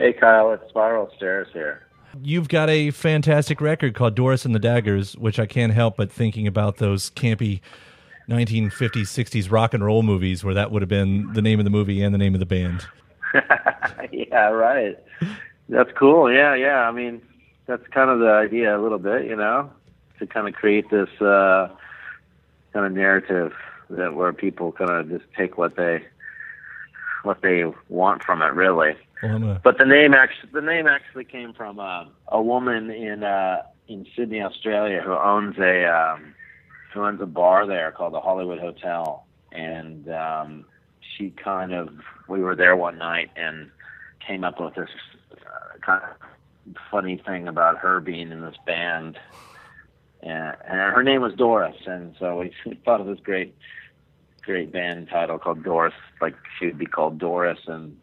Hey, Kyle, it's Spiral Stairs here. You've got a fantastic record called Doris and the Daggers, which I can't help but thinking about those campy 1950s, 60s rock and roll movies where that would have been the name of the movie and the name of the band. yeah, right. That's cool. Yeah, yeah. I mean, that's kind of the idea a little bit, you know, to kind of create this uh, kind of narrative that where people kind of just take what they what they want from it, really. Well, But the name actually the name actually came from uh, a woman in uh, in Sydney, Australia, who owns a um, who owns a bar there called the Hollywood Hotel, and um, she kind of we were there one night and came up with this uh, kind of funny thing about her being in this band, and, and her name was Doris, and so we thought of this great great band title called Doris, like she would be called Doris. And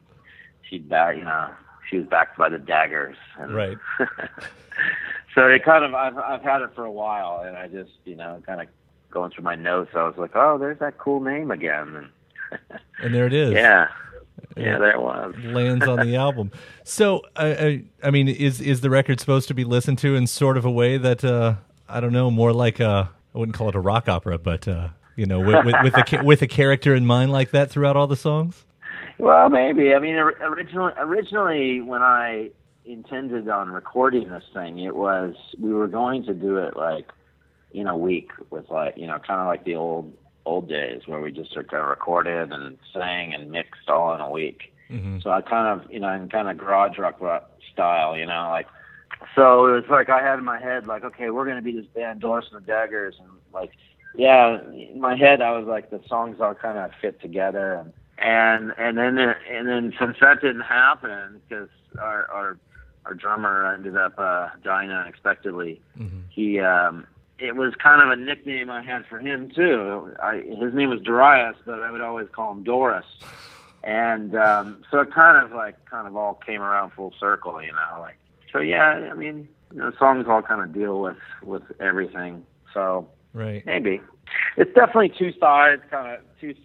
she'd back, you know, she was backed by the daggers. And Right. so it kind of, I've, I've had it for a while and I just, you know, kind of going through my notes, I was like, oh, there's that cool name again. And And there it is. yeah, yeah, there it was. lands on the album. So, I, I, I mean, is is the record supposed to be listened to in sort of a way that uh, I don't know, more like a I wouldn't call it a rock opera, but uh, you know, with with, with a with a character in mind like that throughout all the songs. Well, maybe. I mean, originally, originally when I intended on recording this thing, it was we were going to do it like in a week with like you know kind of like the old old days where we just sort of recorded and sang and mixed all in a week. Mhm. So I kind of you know in kind of garage rock rock style, you know, like so it was like I had in my head like okay we're gonna be this band Doris and the Daggers and like yeah in my head I was like the songs all kind of fit together and and and then and then since that didn't happen because our our our drummer ended up uh dying unexpectedly Mhm. he um it was kind of a nickname I had for him too. I his name was Darius, but I would always call him Doris. And um so it kind of like kind of all came around full circle, you know, like so yeah, I mean, you know, songs all kind of deal with with everything. So Right. maybe. It's definitely two sides kind of two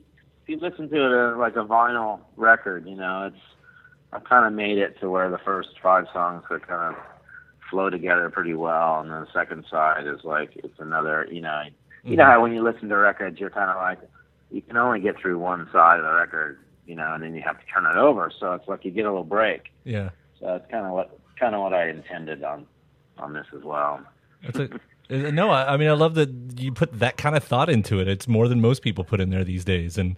you listen to it uh, like a vinyl record, you know, it's I kind of made it to where the first five songs could kind of flow together pretty well, and then the second side is like it's another, you know, you know how when you listen to records, you're kind of like you can only get through one side of the record, you know, and then you have to turn it over, so it's like you get a little break. Yeah. So that's kind of what kind of what I intended on on this as well. That's a, Uh, no, I, I mean, I love that you put that kind of thought into it. It's more than most people put in there these days, and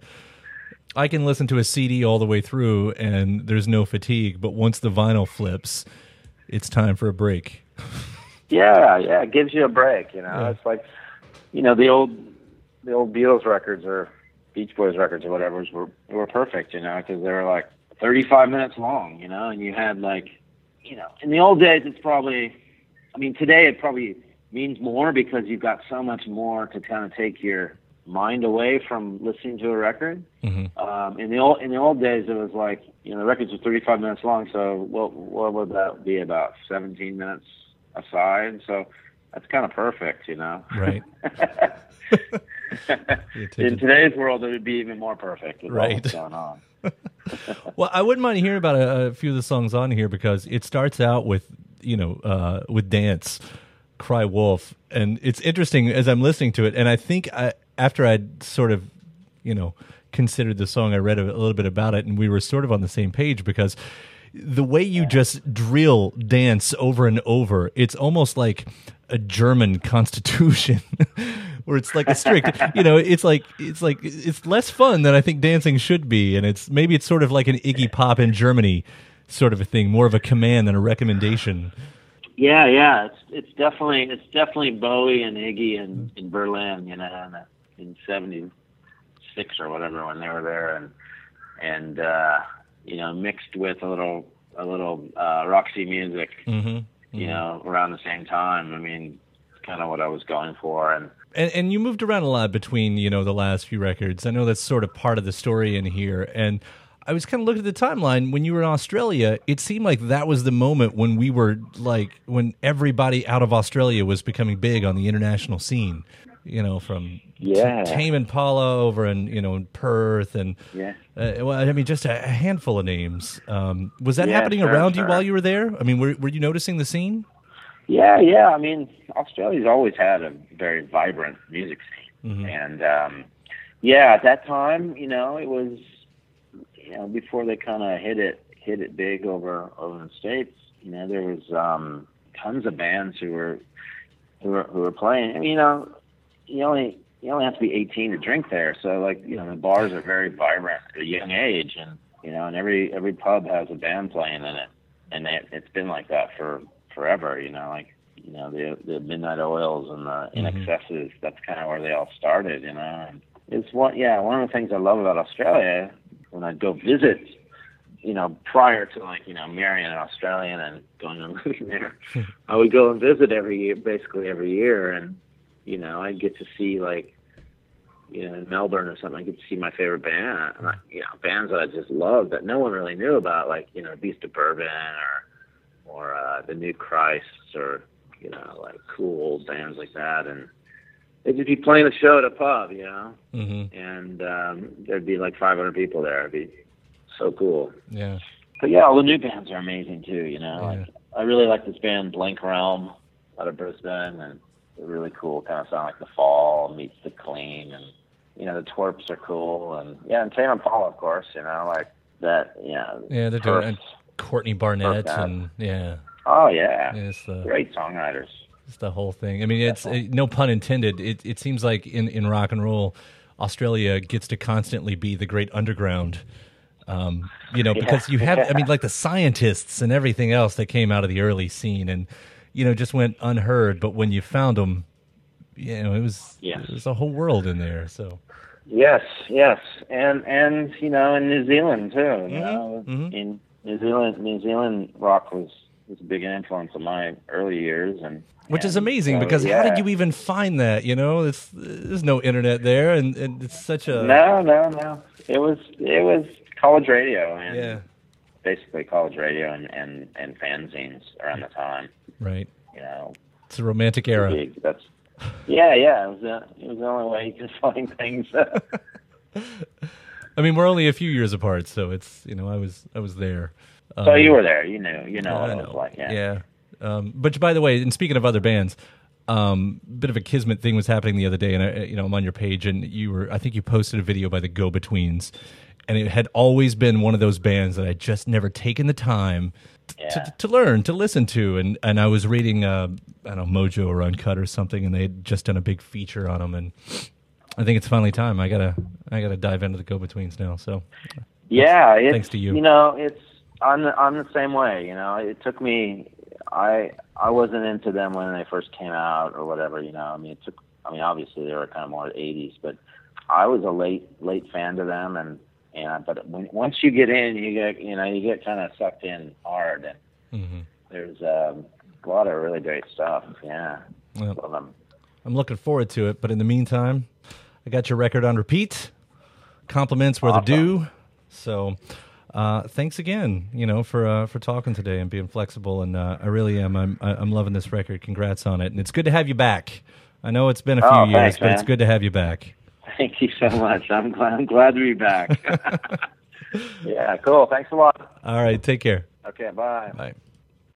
I can listen to a CD all the way through, and there's no fatigue. But once the vinyl flips, it's time for a break. Yeah, yeah, it gives you a break. You know, Yeah. it's like, you know, the old, the old Beatles records or Beach Boys records or whatever were were perfect. You know, because they were like 35 minutes long. You know, and you had like, you know, in the old days, it's probably, I mean, today it probably means more because you've got so much more to kind of take your mind away from listening to a record. hmm Um, in the old in the old days, it was like you know the records were 35 minutes long. So what what would that be about 17 minutes a side? So that's kind of perfect, you know. Right. in today's world, it would be even more perfect with all Right. that's going on. Well, I wouldn't mind hearing about a, a few of the songs on here because it starts out with you know uh, with dance, cry wolf, and it's interesting as I'm listening to it, and I think I, after I'd sort of you know considered the song, I read a, a little bit about it, and we were sort of on the same page because the way you just drill dance over and over, it's almost like a German constitution. Where it's like a strict, you know, it's like it's like it's less fun than I think dancing should be, and it's maybe it's sort of like an Iggy Pop in Germany sort of a thing, more of a command than a recommendation. Yeah, yeah, it's it's definitely it's definitely Bowie and Iggy in in Berlin, you know, in, in '76 or whatever when they were there, and and uh, you know mixed with a little a little uh, Roxy music, Mm-hmm. you know, around the same time. I mean, kind of what I was going for, and And, and you moved around a lot between you know the last few records. I know that's sort of part of the story in here. And I was kind of looking at the timeline when you were in Australia. It seemed like that was the moment when we were like when everybody out of Australia was becoming big on the international scene. you know, from Yeah. Tame Impala over in you know in Perth, and Yeah. uh, well, I mean, just a, handful of names. Um, was that Yeah, happening sure, around you while you were there? I mean, were were you noticing the scene? Yeah, yeah. I mean, Australia's always had a very vibrant music scene, Mhm. and um, yeah, at that time, you know, it was, you know, before they kind of hit it hit it big over over the states. You know, there was um, tons of bands who were who were who were playing. I mean, you know, you only you only have to be 18 to drink there, so like you know, the bars are very vibrant at a young age, and you know, and every every pub has a band playing in it, and it, it's been like that for forever. You know, like you know the the Midnight Oils and the In Mhm. Excesses. That's kind of where they all started. You know, and it's one yeah one of the things I love about Australia when I'd go visit. You know, prior to like you know marrying an Australian and going and living there, I would go and visit every year, basically every year, and you know I'd get to see like you know in Melbourne or something. I get to see my favorite band, like, you know, bands that I just loved that no one really knew about, like you know Beast of Bourbon or or uh, the New Christ or you know like cool old bands like that, and they'd just be playing a show at a pub, you know, hmm and um, there'd be like 500 people there. It'd be so cool. Yeah. But yeah, all the new bands are amazing too. You know, Yeah. like I really like this band Blank Realm out of Brisbane, and they're really cool. Kind of sound like the Fall meets the Clean, and you know the Twerps are cool, and yeah, and Tame Impala, of course. You know, like that. Yeah, Yeah, they're doing and Courtney Barnett and yeah, Oh yeah, it's the great songwriters. It's the whole thing. I mean, it's it, no pun intended. It it seems like in in rock and roll, Australia gets to constantly be the great underground. Um, you know, because you have, I mean, like the scientists and everything else that came out of the early scene, and you know, just went unheard. But when you found them, you know, it was Yes. was a whole world in there. So Yes, yes, and and you know in New Zealand too. You know, mhm. in New Zealand, New Zealand rock was was a big influence in my early years, and which is amazing so, because how did you even find that? You know, it's, there's no internet there, and, and it's such a No, no, no. It was it was college radio and yeah, basically college radio and, and, and fanzines around the time. right. You know, It's a romantic era. big. That's yeah, yeah. It was the it was the only way you could find things. I mean, we're only a few years apart, so it's you know, I was I was there. So Um, you were there. You knew. You know I what it know. was like. Yeah. Yeah. Um, but by the way, and speaking of other bands, um, bit of a kismet thing was happening the other day, and I, you know, I'm on your page, and you were, I think you posted a video by the Go Betweens, and it had always been one of those bands that I just never taken the time t- Yeah. to, to learn, to listen to, and and I was reading, uh, I don't know, Mojo or Uncut or something, and they had just done a big feature on them, and I think it's finally time. I gotta, I gotta dive into the Go Betweens now. So Yeah, it's, Thanks to you. You know, it's I'm the, I'm the same way. You know, it took me. I I wasn't into them when they first came out or whatever. You know, I mean, it took. I mean, obviously they were kind of more 80s, but I was a late late fan to them, and and but when, once you get in, you get you know you get kind of sucked in hard, and mhm. there's um, a lot of really great stuff. Yeah, Well, love them. I'm looking forward to it. But in the meantime, I got your record on repeat. Compliments where Awesome. they're due. So, uh, thanks again, you know, for uh, for talking today and being flexible. And uh, I really am. I'm I'm loving this record. Congrats on it. And it's good to have you back. I know it's been a few Oh, years, thanks, but it's good to have you back. Thank you so much. I'm glad I'm glad to be back. yeah, cool. Thanks a lot. All right, take care. Okay, bye. Bye.